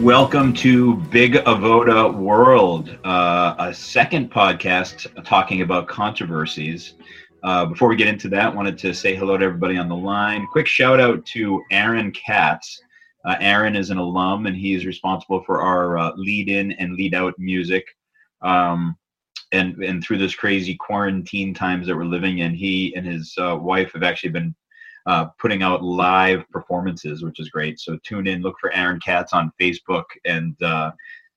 Welcome to Big Avoda World, uh, a second podcast talking about controversies. Uh, before we get into that, wanted to say hello to everybody on the line. Quick shout out to Aaron Katz. Uh, Aaron is an alum and he is responsible for our uh, lead in and lead out music. Um, and, and through this crazy quarantine times that we're living in, he and his uh, wife have actually been uh, putting out live performances, which is great. So tune in, look for Aaron Katz on Facebook and uh,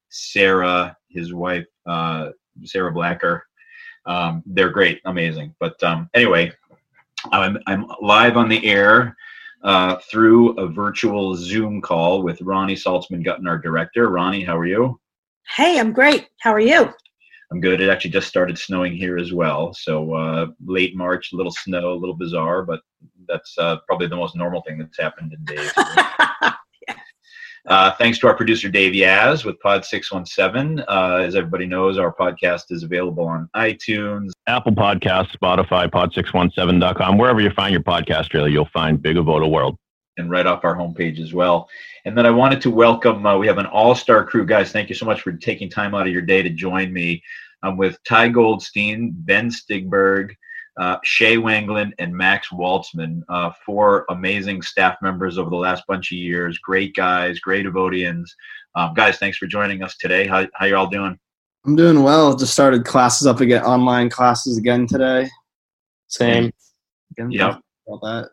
Sarah, his wife, uh, Sarah Blacker. Um, they're great, amazing. But um, anyway, I'm, I'm live on the air uh, through a virtual Zoom call with Ronnie Saltzman Gutton, our director. Ronnie, how are you? Hey, I'm great. How are you? I'm good. It actually just started snowing here as well. So uh, late March, a little snow, a little bizarre, but that's uh, probably the most normal thing that's happened in days. Uh, thanks to our producer Dave Yaz with Pod 617. Uh, as everybody knows, our podcast is available on iTunes, Apple Podcasts, Spotify, pod617.com. Wherever you find your podcast, really, you'll find Big Avoda World. And right off our homepage as well. And then I wanted to welcome, uh, we have an all star crew. Guys, thank you so much for taking time out of your day to join me. I'm with Ty Goldstein, Ben Stigberg, uh, Shay Wanglin, and Max Waltzman, uh, four amazing staff members over the last bunch of years. Great guys, great Avodians. Um, guys, thanks for joining us today. How, how you all doing? I'm doing well. Just started classes up again, online classes again today. Same. Again, Yep. About that.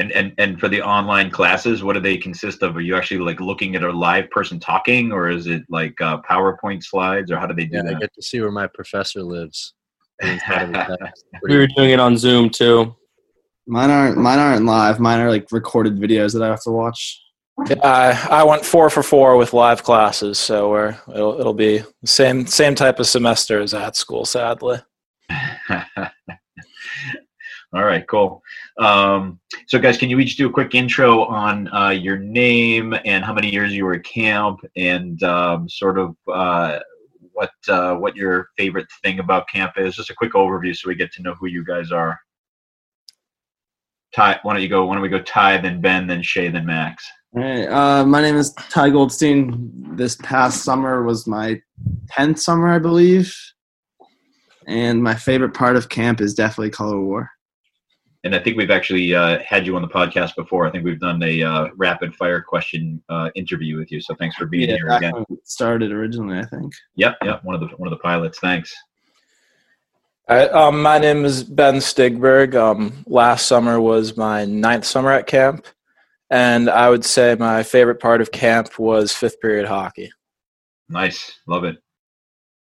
And, and and for the online classes, what do they consist of? Are you actually like looking at a live person talking, or is it like uh, PowerPoint slides, or how do they do Yeah, I that? get to see where my professor lives. Inside of the text. We were doing it on Zoom too. Mine aren't mine aren't live. Mine are like recorded videos that I have to watch. Yeah, I, I went four for four with live classes, so we're, it'll it'll be same same type of semester as at school, sadly. All right, cool. Um, so, guys, can you each do a quick intro on uh, your name and how many years you were at camp, and um, sort of uh, what uh, what your favorite thing about camp is? Just a quick overview, so we get to know who you guys are. Ty, why don't you go? Why don't we go Ty, then Ben, then Shay, then Max? All right. Uh, my name is Ty Goldstein. This past summer was my tenth summer, I believe. And my favorite part of camp is definitely color war. And I think we've actually uh, had you on the podcast before. I think we've done a uh, rapid fire question uh, interview with you. So thanks for being here again. started originally, I think. Yep, yep. One of the one of the pilots. Thanks. All right, um, my name is Ben Stigberg. Um, last summer was my ninth summer at camp, and I would say my favorite part of camp was fifth period hockey. Nice, love it.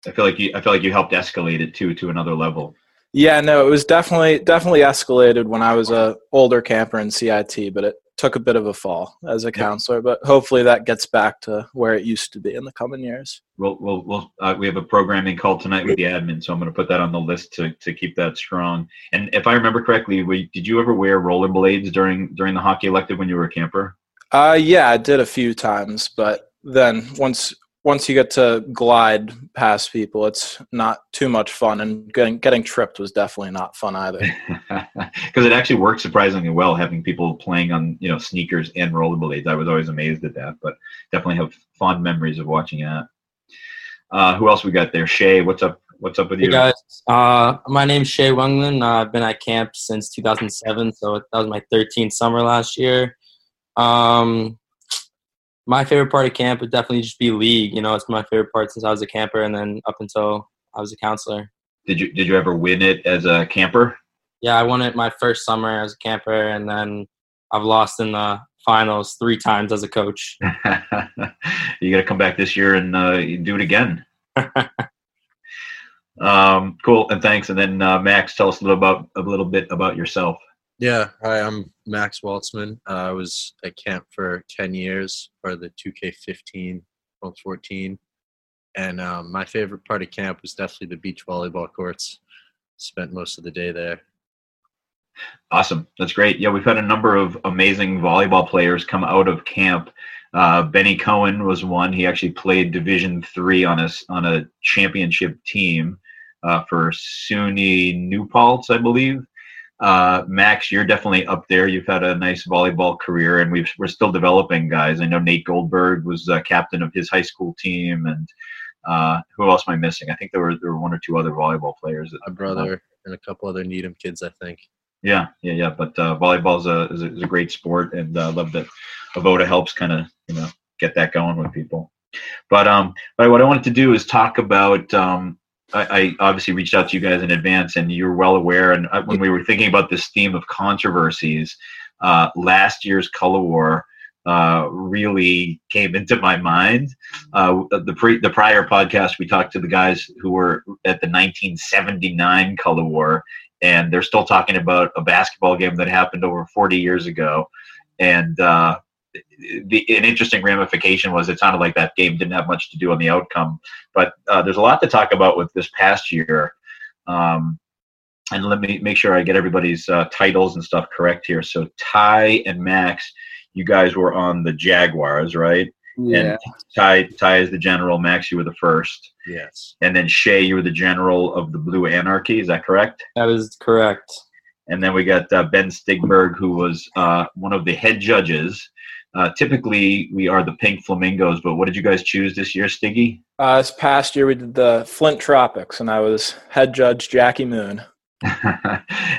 I feel like you. I feel like you helped escalate it too to another level. Yeah, no, it was definitely definitely escalated when I was a older camper in CIT, but it took a bit of a fall as a counselor. But hopefully that gets back to where it used to be in the coming years. We'll, we'll, we'll uh, we have a programming call tonight with the admin, so I'm going to put that on the list to, to keep that strong. And if I remember correctly, we, did you ever wear rollerblades during during the hockey elective when you were a camper? Uh, yeah, I did a few times, but then once once you get to glide past people, it's not too much fun, and getting getting tripped was definitely not fun either. Because it actually worked surprisingly well, having people playing on you know sneakers and rollerblades. I was always amazed at that, but definitely have fond memories of watching that. Uh, who else we got there? Shay, what's up? What's up with Hey you? guys, uh, my name's Shay Wunglin. Uh, I've been at camp since 2007, so that was my 13th summer last year. Um, my favorite part of camp would definitely just be league. You know, it's my favorite part since I was a camper, and then up until I was a counselor. Did you did you ever win it as a camper? yeah, I won it my first summer as a camper, and then I've lost in the finals three times as a coach. you got to come back this year and uh, do it again. um, cool, and thanks. And then uh, Max, tell us a little about a little bit about yourself. Yeah, hi, I'm Max Waltzman. Uh, I was at camp for 10 years for the 2K15, 14, and um, my favorite part of camp was definitely the beach volleyball courts. Spent most of the day there. Awesome, that's great. Yeah, we've had a number of amazing volleyball players come out of camp. Uh, Benny Cohen was one. He actually played Division three on a on a championship team uh, for SUNY New Paltz, I believe. Uh, Max, you're definitely up there. You've had a nice volleyball career, and we've, we're still developing guys. I know Nate Goldberg was uh, captain of his high school team, and uh, who else am I missing? I think there were there were one or two other volleyball players. My brother and a couple other Needham kids, I think. Yeah, yeah, yeah. But uh, volleyball is a, is a, is a great sport, and I uh, love that Avoda helps kind of you know get that going with people. But um, but what I wanted to do is talk about um, I, I, obviously reached out to you guys in advance, and you're well aware. And uh, when we were thinking about this theme of controversies, uh, last year's color war uh, really came into my mind. Uh, the pre, the prior podcast, we talked to the guys who were at the 1979 color war, and they're still talking about a basketball game that happened over 40 years ago. And uh, the, an interesting ramification was it sounded like that game didn't have much to do on the outcome. But uh, there's a lot to talk about with this past year. Um, and let me make sure I get everybody's uh, titles and stuff correct here. So Ty and Max, you guys were on the Jaguars, right? Yeah. And Ty, Ty is the general. Max, you were the first. Yes. And then Shay, you were the general of the Blue Anarchy. Is that correct? That is correct. And then we got uh, Ben Stigberg, who was uh, one of the head judges uh, typically, we are the Pink Flamingos, but what did you guys choose this year, Stiggy? Uh, this past year, we did the Flint Tropics, and I was head judge Jackie Moon.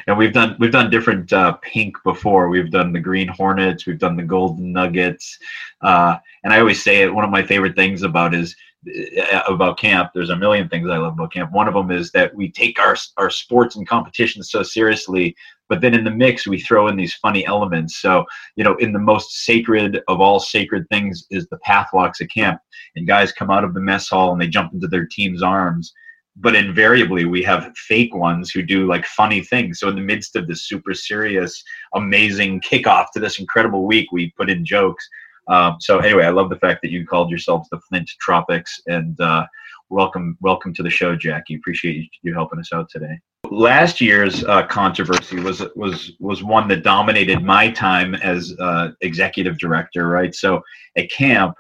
and we've done we've done different uh, pink before. We've done the Green Hornets, we've done the Golden Nuggets, uh, and I always say it. One of my favorite things about is uh, about camp. There's a million things I love about camp. One of them is that we take our our sports and competitions so seriously but then in the mix we throw in these funny elements. So you know in the most sacred of all sacred things is the path walks at camp and guys come out of the mess hall and they jump into their team's arms. But invariably we have fake ones who do like funny things. So in the midst of this super serious amazing kickoff to this incredible week we put in jokes. Um, so anyway i love the fact that you called yourselves the flint tropics and uh, welcome welcome to the show jackie. Appreciate you helping us out today last year's uh, controversy was was was one that dominated my time as uh, executive director. Right, so at camp,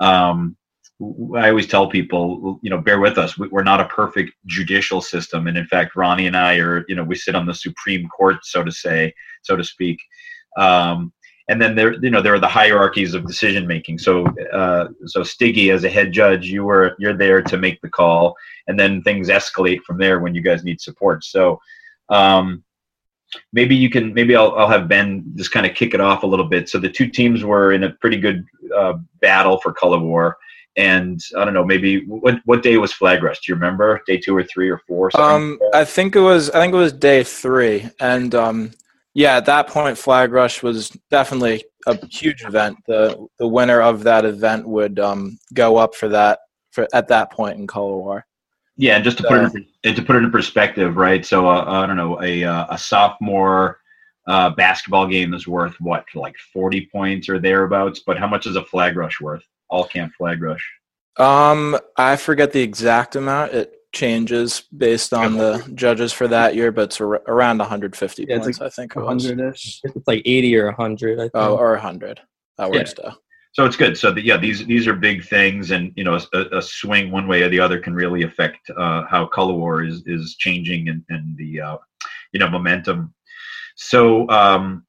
um, I always tell people, you know, bear with us. We're not a perfect judicial system, and in fact, Ronnie and I are, you know, we sit on the Supreme Court, so to say, so to speak. Um, and then there you know there are the hierarchies of decision making so uh, so stiggy as a head judge you were you're there to make the call and then things escalate from there when you guys need support so um, maybe you can maybe I'll, I'll have ben just kind of kick it off a little bit so the two teams were in a pretty good uh, battle for color war and I don't know, maybe what what day was flag rush? Do you remember? Day two or three or four? Um, I think it was I think it was day three, and um, yeah, at that point, Flag Rush was definitely a huge event. the The winner of that event would um, go up for that for at that point in Color War. Yeah, and just to put it in, to put it in perspective, right? So uh, I don't know, a uh, a sophomore uh, basketball game is worth what, like forty points or thereabouts. But how much is a Flag Rush worth? All camp Flag Rush. Um, I forget the exact amount. It changes based on the judges for that year, but it's around 150 yeah, points, like I think. 100-ish. It's like 80 or 100, I think. Oh, or 100. That works yeah. too. So it's good. So the, yeah, these these are big things, and you know, a, a swing one way or the other can really affect uh, how color war is is changing and, and the uh, you know momentum. So um,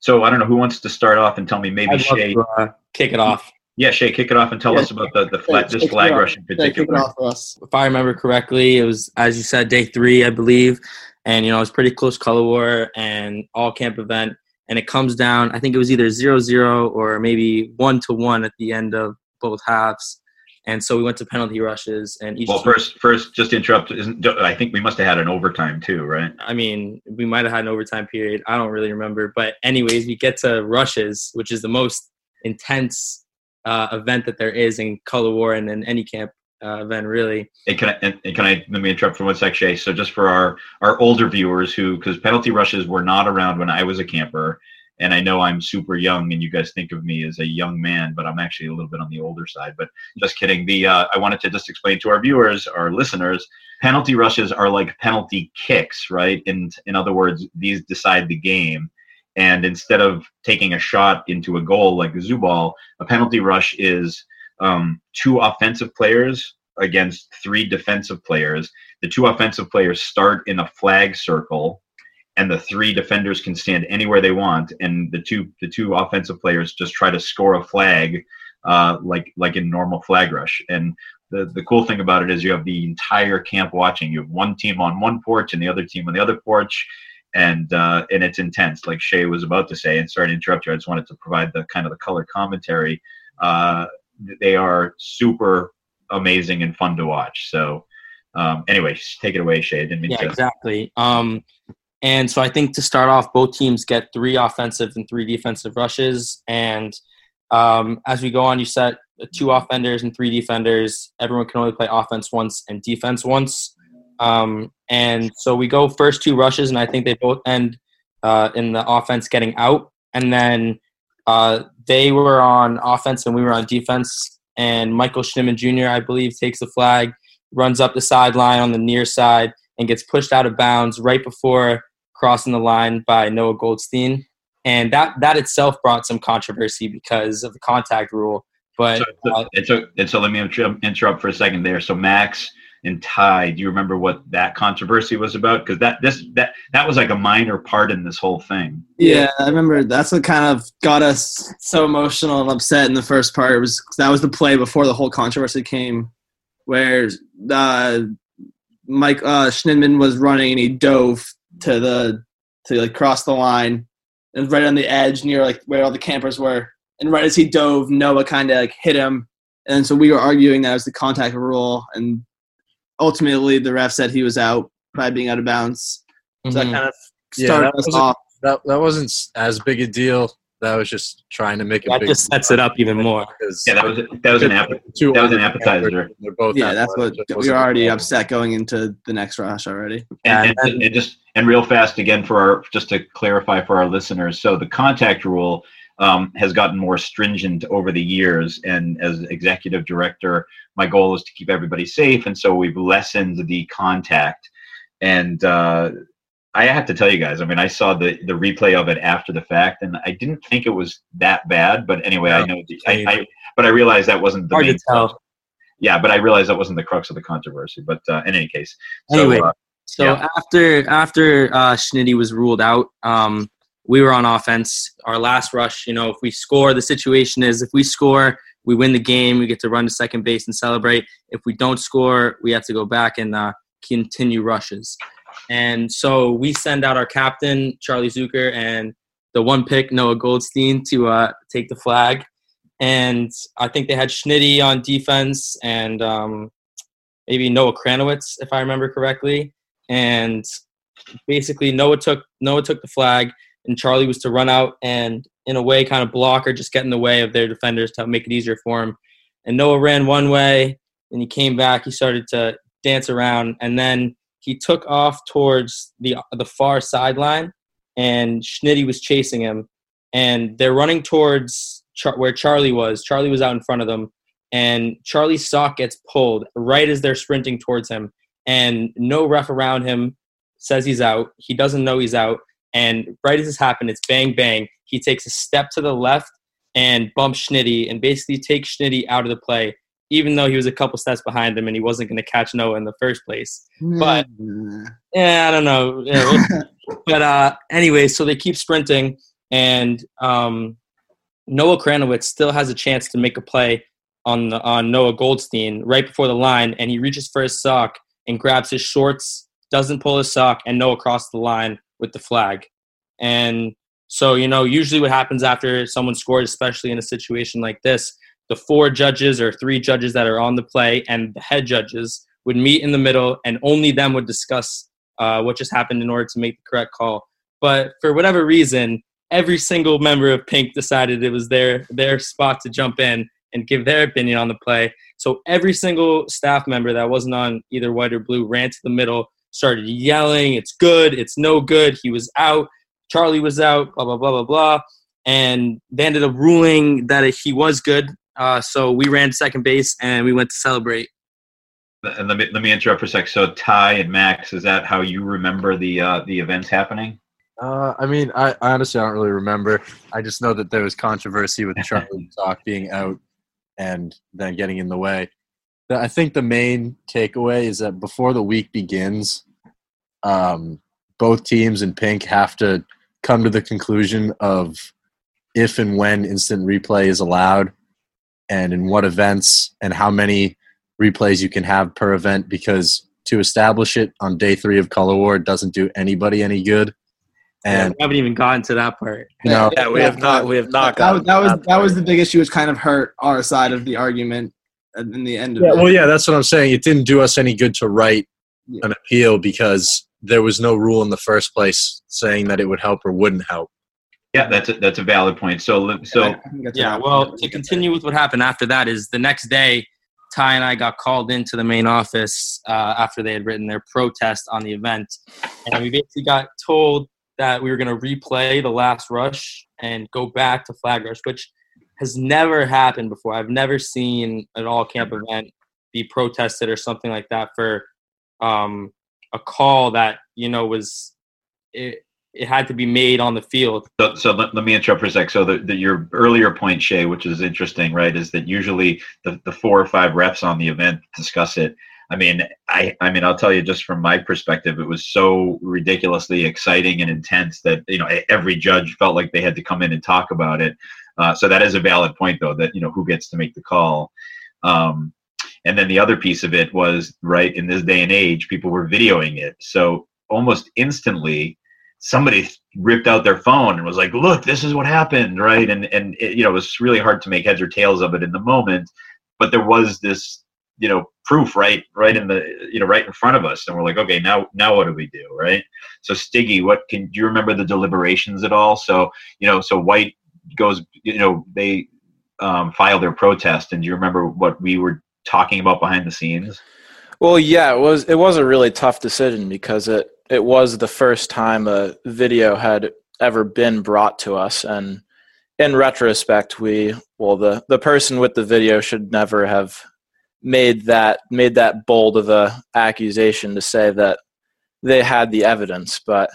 so I don't know who wants to start off and tell me maybe Shay. To, uh, kick it off. Yeah, Shay, kick it off and tell yeah. us about the, the flag, this flag rush in particular. If I remember correctly, it was, as you said, day three, I believe. And, you know, it was pretty close color war and all camp event. And it comes down, I think it was either zero zero or maybe one to one at the end of both halves. And so we went to penalty rushes, and each. Well, first, first, just to interrupt. Isn't, I think we must have had an overtime too, right? I mean, we might have had an overtime period. I don't really remember, but anyways, we get to rushes, which is the most intense uh, event that there is in color war and in any camp uh, event, really. And can I, and, and can I let me interrupt for one sec, Shay? So just for our our older viewers who, because penalty rushes were not around when I was a camper, and I know I'm super young, and you guys think of me as a young man, but I'm actually a little bit on the older side. But just kidding. The uh, I wanted to just explain to our viewers, our listeners, penalty rushes are like penalty kicks, right? And in other words, these decide the game. And instead of taking a shot into a goal like ball, a penalty rush is um, two offensive players against three defensive players. The two offensive players start in a flag circle, and the three defenders can stand anywhere they want. And the two the two offensive players just try to score a flag, uh, like like in normal flag rush. And the the cool thing about it is you have the entire camp watching. You have one team on one porch and the other team on the other porch. And uh, and it's intense, like Shay was about to say. And sorry to interrupt you. I just wanted to provide the kind of the color commentary. Uh, they are super amazing and fun to watch. So, um, anyway, take it away, Shay. I didn't mean Yeah, to. exactly. Um, and so I think to start off, both teams get three offensive and three defensive rushes. And um, as we go on, you set two offenders and three defenders. Everyone can only play offense once and defense once. Um, and so we go first two rushes, and I think they both end uh, in the offense getting out. And then uh, they were on offense and we were on defense. And Michael Schneemann Jr., I believe, takes the flag, runs up the sideline on the near side, and gets pushed out of bounds right before crossing the line by Noah Goldstein. And that that itself brought some controversy because of the contact rule. But So, uh, and so, so let me interrupt for a second there. So Max and Ty, do you remember what that controversy was about? Because that this that that was like a minor part in this whole thing. Yeah, I remember that's what kind of got us so emotional and upset in the first part. It was that was the play before the whole controversy came, where uh, Mike uh, Schneemann was running and he dove to the to like cross the line, and right on the edge near like where all the campers were. And right as he dove, Noah kind of like hit him, and so we were arguing that was the contact rule, and ultimately the ref said he was out by being out of bounds. So that mm-hmm. kind of Yeah, started that us wasn't- off. That that wasn't as big a deal. That was just trying to make it. that big just sets it up even more. Yeah, that was that was an app. two that was an appetizer. They're both Yeah, that's what we wasn't were already upset going into the next rush already. And, Yeah, and, and just and real fast again for our just to clarify for our listeners. So the contact rule um, has gotten more stringent over the years, and as executive director, my goal is to keep everybody safe, and so we've lessened the contact. And uh, I have to tell you guys, I mean, I saw the the replay of it after the fact, and I didn't think it was that bad. But anyway, I know the, I, I but I realized that wasn't the Hard main to tell. yeah, but I realized that wasn't the crux of the controversy. But uh, in any case, so, Anyway, uh, So Yeah. after after uh, Schnitty was ruled out, um, we were on offense. Our last rush, you know, if we score, the situation is if we score, we win the game. We get to run to second base and celebrate. If we don't score, we have to go back and uh, continue rushes. And so we send out our captain Charlie Zucker and the one pick Noah Goldstein to uh, take the flag. And I think they had Schnitty on defense and um, maybe Noah Kranowitz, if I remember correctly and basically Noah took Noah took the flag, and Charlie was to run out and in a way kind of block or just get in the way of their defenders to make it easier for him. And Noah ran one way, and he came back. He started to dance around, and then he took off towards the the far sideline, and Schnitty was chasing him, and they're running towards Char- where Charlie was. Charlie was out in front of them, and Charlie's sock gets pulled right as they're sprinting towards him and no ref around him says he's out. He doesn't know he's out. And right as this happened, it's bang bang. He takes a step to the left and bumps Schnitty and basically takes Schnitty out of the play, even though he was a couple steps behind him and he wasn't going to catch Noah in the first place. But- Yeah, I don't know. Yeah, but uh, anyway, so they keep sprinting, and um, Noah Kranowitz still has a chance to make a play on the, on Noah Goldstein right before the line, and he reaches for his sock and grabs his shorts, doesn't pull his sock, and Noah crosses the line with the flag. And so, you know, usually what happens after someone scores, especially in a situation like this, the four judges or three judges that are on the play and the head judges would meet in the middle, and only them would discuss uh, what just happened in order to make the correct call. But for whatever reason, every single member of Pink decided it was their their spot to jump in and give their opinion on the play. So every single staff member that wasn't on either white or blue ran to the middle, started yelling, "It's good! It's no good! He was out! Charlie was out! Blah blah blah blah blah." And they ended up ruling that he was good. Uh, so we ran second base and we went to celebrate. And let me let me interrupt for a sec. So Ty and Max, is that how you remember the uh, the events happening? Uh, I mean, I, I honestly don't really remember. I just know that there was controversy with Charlie Talk being out and then getting in the way. I think the main takeaway is that before the week begins, um, both teams in pink have to come to the conclusion of if and when instant replay is allowed and in what events and how many replays you can have per event because to establish it on day three of color war doesn't do anybody any good. And yeah, we haven't even gotten to that part. You know yeah we have not we have not that, was that was that was the big issue which kind of hurt our side of the argument in the end of yeah, it well yeah that's what i'm saying. It didn't do us any good to write an appeal because there was no rule in the first place saying that it would help or wouldn't help. Yeah, that's a, that's a valid point. So so I yeah well to continue with what happened after that is the next day ty and i got called into the main office uh, after they had written their protest on the event. And we basically got told that we were going to replay the last rush and go back to flag rush which has never happened before i've never seen an all camp event be protested or something like that for um, a call that you know was it, it had to be made on the field So, so let, let me interrupt for a sec. So the, the, your earlier point, Shay, which is interesting, right, is that usually the, the four or five refs on the event discuss it. I mean, I, I mean, I'll tell you just from my perspective, it was so ridiculously exciting and intense that you know every judge felt like they had to come in and talk about it. Uh, so that is a valid point, though, that you know who gets to make the call. Um, and then the other piece of it was right in this day and age, people were videoing it, so almost instantly somebody ripped out their phone and was like, "Look, this is what happened," right? And and it, you know, it was really hard to make heads or tails of it in the moment, but there was this, you know, proof right, right in the, you know, right in front of us, and we're like, okay, now, now what do we do, right? So Stiggy, what can do you remember the deliberations at all? So you know, so White goes, you know, they um, file their protest, and do you remember what we were talking about behind the scenes? Well, yeah, it was it was a really tough decision because it it was the first time a video had ever been brought to us and in retrospect we well the the person with the video should never have made that made that bold of a accusation to say that they had the evidence but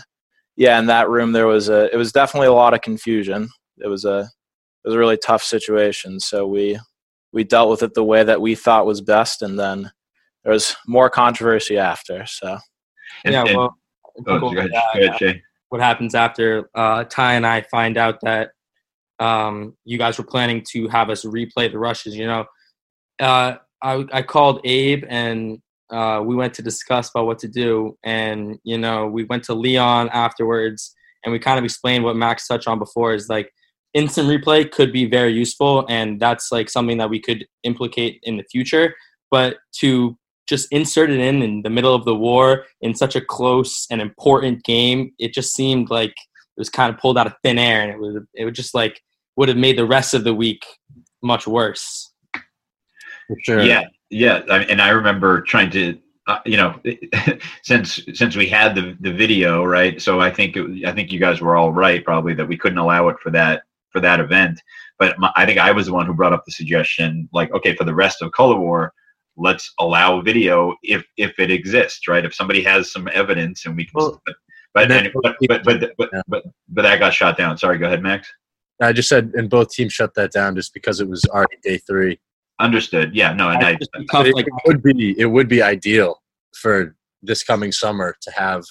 yeah in that room there was a it was definitely a lot of confusion it was a it was a really tough situation so we we dealt with it the way that we thought was best and then there was more controversy after so And- yeah and- well oh, go go ahead, with ahead, Shay. what happens after uh, Ty and I find out that um, you guys were planning to have us replay the rushes. You know, uh, I, I called Abe and uh, we went to discuss about what to do. And, you know, we went to Leon afterwards and we kind of explained what Max touched on before is like instant replay could be very useful. And that's like something that we could implicate in the future. But to just insert it in in the middle of the war in such a close and important game, it just seemed like it was kind of pulled out of thin air, and it was it would just like would have made the rest of the week much worse. for sure Yeah, yeah, I, and I remember trying to, uh, you know, since since we had the the video, right? So I think it, I think you guys were all right, probably that we couldn't allow it for that for that event. But my, I think I was the one who brought up the suggestion, like, okay, for the rest of Color War, let's allow video if if it exists, right? If somebody has some evidence and we can. Well, but but, and then- but, but, but, but, Yeah. but but that got shot down. Sorry, go ahead, Max. i just said and both teams shut that down just because it was already day three Understood. Yeah, no, and I, It's just tough, it, like, it would be it would be ideal for this coming summer to have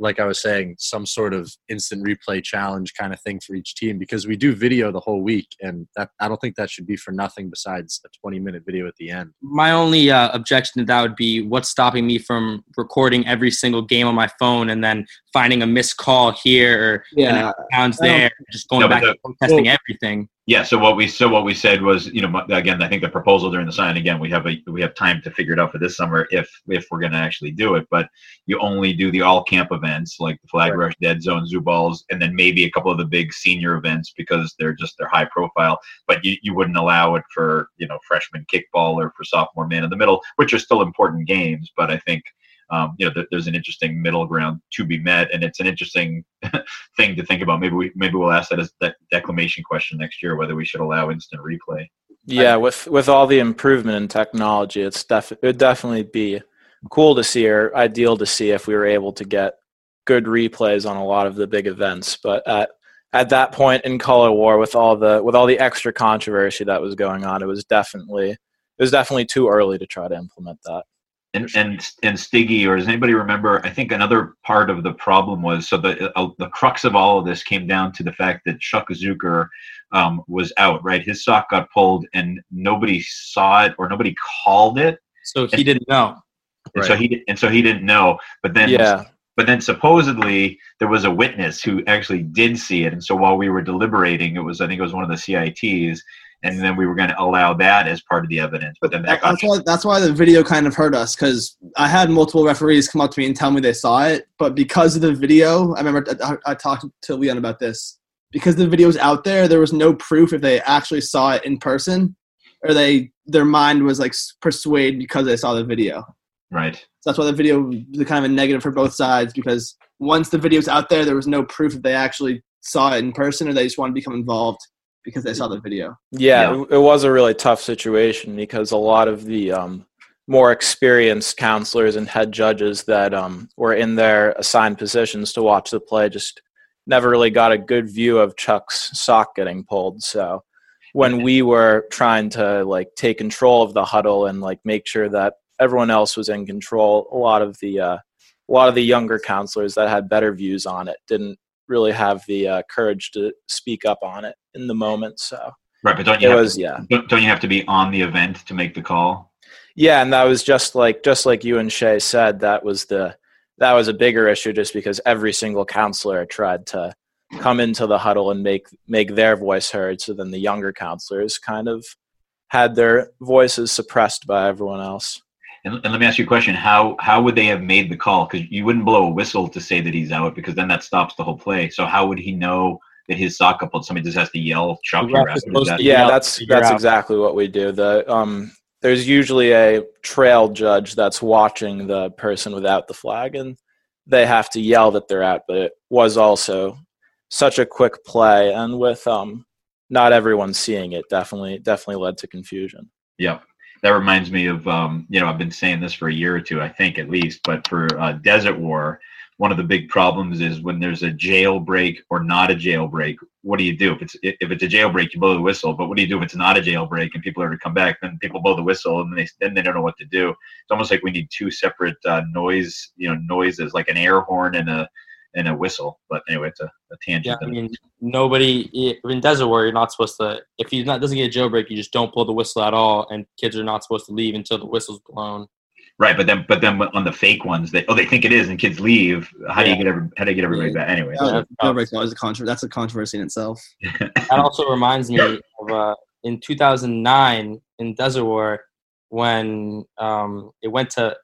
like i was saying some sort of instant replay challenge kind of thing for each team because we do video the whole week and that i don't think that should be for nothing besides a 20 minute video at the end my only uh, objection to that would be what's stopping me from recording every single game on my phone and then finding a missed call here or yeah pounds there, just going No, back the- and testing well- everything. Yeah. So what we so what we said was, you know, again, I think the proposal during the sign again, we have a we have time to figure it out for this summer if if we're going to actually do it. But you only do the all camp events like the flag Right. rush, dead zone, zoo balls, and then maybe a couple of the big senior events because they're just they're high profile. But you, you wouldn't allow it for you know freshman kickball or for sophomore man in the middle, which are still important games. But I think. Um, you know, there, there's an interesting middle ground to be met, and it's an interesting thing to think about. Maybe we maybe we'll ask that as that declamation question next year whether we should allow instant replay. Yeah, with with all the improvement in technology, it's def- it would definitely be cool to see or ideal to see if we were able to get good replays on a lot of the big events. But at at that point in color war, with all the with all the extra controversy that was going on, it was definitely it was definitely too early to try to implement that. And and and Stiggy, or does anybody remember? I think another part of the problem was so the uh, the crux of all of this came down to the fact that Chuck Zucker um, was out. Right, his sock got pulled, and nobody saw it or nobody called it, So he didn't know. and so he and so he didn't know. But then Yeah, but then supposedly there was a witness who actually did see it and so while we were deliberating it was i think it was one of the cits and then we were going to allow that as part of the evidence but then that That's why, that's why the video kind of hurt us because I had multiple referees come up to me and tell me they saw it, but because of the video, I remember I, I talked to Leon about this. Because the video was out there, there was no proof if they actually saw it in person, or they their mind was like persuaded because they saw the video. right So that's why the video was kind of a negative for both sides because once the video's out there, there was no proof if they actually saw it in person or they just wanted to become involved because they saw the video. yeah, Yeah. It, it was a really tough situation because a lot of the um, more experienced counselors and head judges that um, were in their assigned positions to watch the play just never really got a good view of Chuck's sock getting pulled. So when we were trying to like take control of the huddle and like make sure that everyone else was in control, a lot of the uh, a lot of the younger counselors that had better views on it didn't really have the uh, courage to speak up on it in the moment. So right but don't you it have was to, yeah. don't, don't you have to be on the event to make the call Yeah, and that was just like just like you and Shay said, that was the that was a bigger issue just because every single counselor tried to come into the huddle and make make their voice heard. So then the younger counselors kind of had their voices suppressed by everyone else. And, and let me ask you a question how how would they have made the call because you wouldn't blow a whistle to say that he's out because then that stops the whole play so how would he know that his sock pulled somebody just has to yell chuck The you're ref out is Is supposed that- Yeah, that's that's exactly what we do. The um there's usually a trail judge that's watching the person without the flag and they have to yell that they're out, but it was also such a quick play and with um not everyone seeing it definitely definitely led to confusion. Yep. That reminds me of, um, you know, I've been saying this for a year or two, I think at least, but for uh, Desert War, one of the big problems is when there's a jailbreak or not a jailbreak. What do you do if it's if it's a jailbreak? You blow the whistle. But what do you do if it's not a jailbreak and people are to come back? Then people blow the whistle and they then they don't know what to do. It's almost like we need two separate uh, noise, you know, noises like an air horn and a and a whistle. But anyway, it's a, a Yeah, tangent. I mean, nobody in Desert War, you're not supposed to. If he's not doesn't get a jailbreak, you just don't blow the whistle at all, and kids are not supposed to leave until the whistle's blown. right, but then but then on the fake ones, they oh they think it is, and kids leave. How do you get every, how do you get everybody back? Anyway, Yeah, was- jailbreak's always a contro- That's a controversy in itself. That also reminds me of uh, in 2009 in Desert War when um, it went to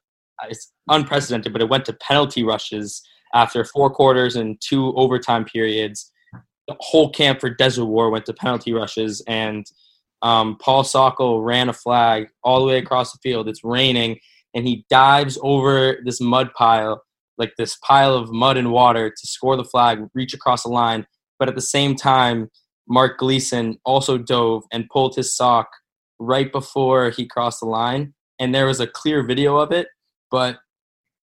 it's unprecedented, but it went to penalty rushes after four quarters and two overtime periods. The whole camp for Desert War went to penalty rushes, and um, Paul Sokol ran a flag all the way across the field. It's raining, and he dives over this mud pile, like this pile of mud and water, to score the flag, reach across the line. But at the same time, Mark Gleason also dove and pulled his sock right before he crossed the line, and there was a clear video of it. But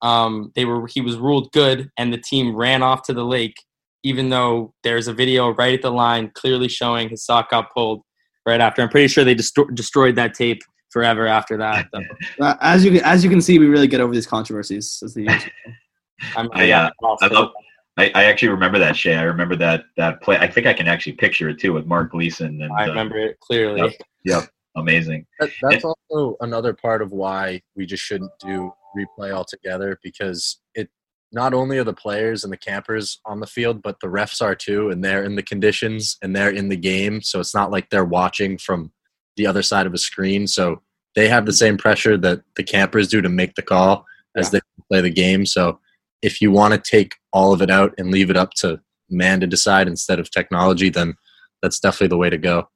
um, they were he was ruled good, and the team ran off to the lake, even though there's a video right at the line clearly showing his sock got pulled right after. I'm pretty sure they destro- destroyed that tape forever after that. though. Uh, as you can, as you can see, we really get over these controversies as the years. I'm, I, uh, I love. I, I actually remember that Shay. I remember that that play. I think I can actually picture it too with Mark Gleason and I uh, remember it clearly. Yep. amazing. That, that's also another part of why we just shouldn't do replay altogether because it not only are the players and the campers on the field, but the refs are too, and they're in the conditions and they're in the game. So it's not like they're watching from the other side of a screen. So they have the same pressure that the campers do to make the call as they play the game. So if you want to take all of it out and leave it up to man to decide instead of technology, then that's definitely the way to go.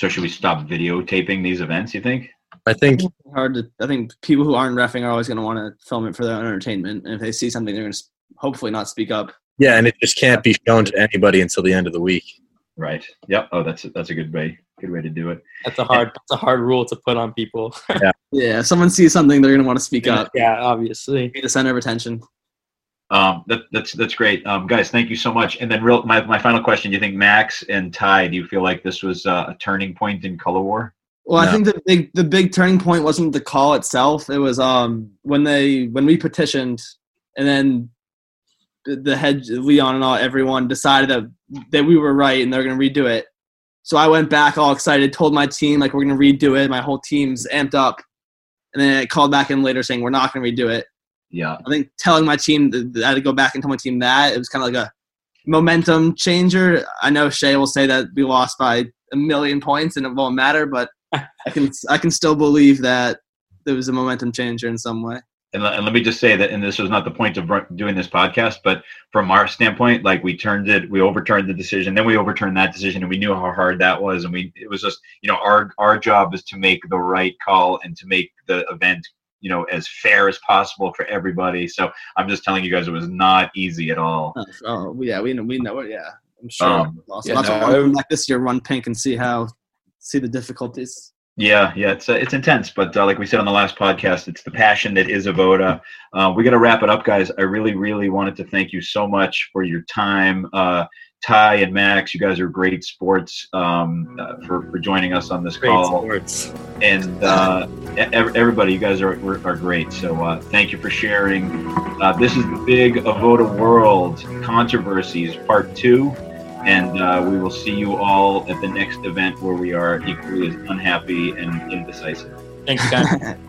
So should we stop videotaping these events? You think? I think hard to. I think people who aren't refing are always going to want to film it for their own entertainment, and if they see something, they're going to hopefully not speak up. yeah, and it just can't be shown to anybody until the end of the week. Right. Yep. Oh, that's a, that's a good way. Good way to do it. That's a hard that's a hard rule to put on people. Yeah, if someone sees something, they're going to want to speak up, yeah, obviously. be the center of attention. Um, that, that's that's great, um, guys. Thank you so much. And then, real my, my final question: Do you think Max and Ty? Do you feel like this was uh, a turning point in color war? Well, I think the big the big turning point wasn't the call itself. It was um when they when we petitioned, and then the, head Leon and all everyone decided that that we were right and they're going to redo it. So I went back all excited, told my team like we're going to redo it. My whole team's amped up, and then I called back in later saying we're not going to redo it. Yeah. I think telling my team that I had to go back and tell my team that it was kind of like a momentum changer. I know Shay will say that we lost by a million points and it won't matter, but I can I can still believe that there was a momentum changer in some way. And, and let me just say that, and this was not the point of doing this podcast, but from our standpoint, like we turned it, we overturned the decision, then we overturned that decision, and we knew how hard that was, and we it was just you know our our job is to make the right call and to make the event you know as fair as possible for everybody. So I'm just telling you guys, it was not easy at all. Oh, oh yeah, we know we know it. Yeah, I'm sure. Um, lost. yeah, That's why no, I wanna come I- back this year, run pink and see how see the difficulties. Yeah, yeah, it's uh, it's intense, but uh, like we said on the last podcast, it's the passion that is Avoda. Uh, we got to wrap it up, guys. I really, really wanted to thank you so much for your time, uh, Ty and Max. You guys are great sports um, uh, for for joining us on this Great call, sports. and uh, everybody, you guys are are, are great. So uh, thank you for sharing. Uh, this is the Big Avoda World Controversies Part Two. And uh, we will see you all at the next event where we are equally as unhappy and indecisive. Thanks, guys.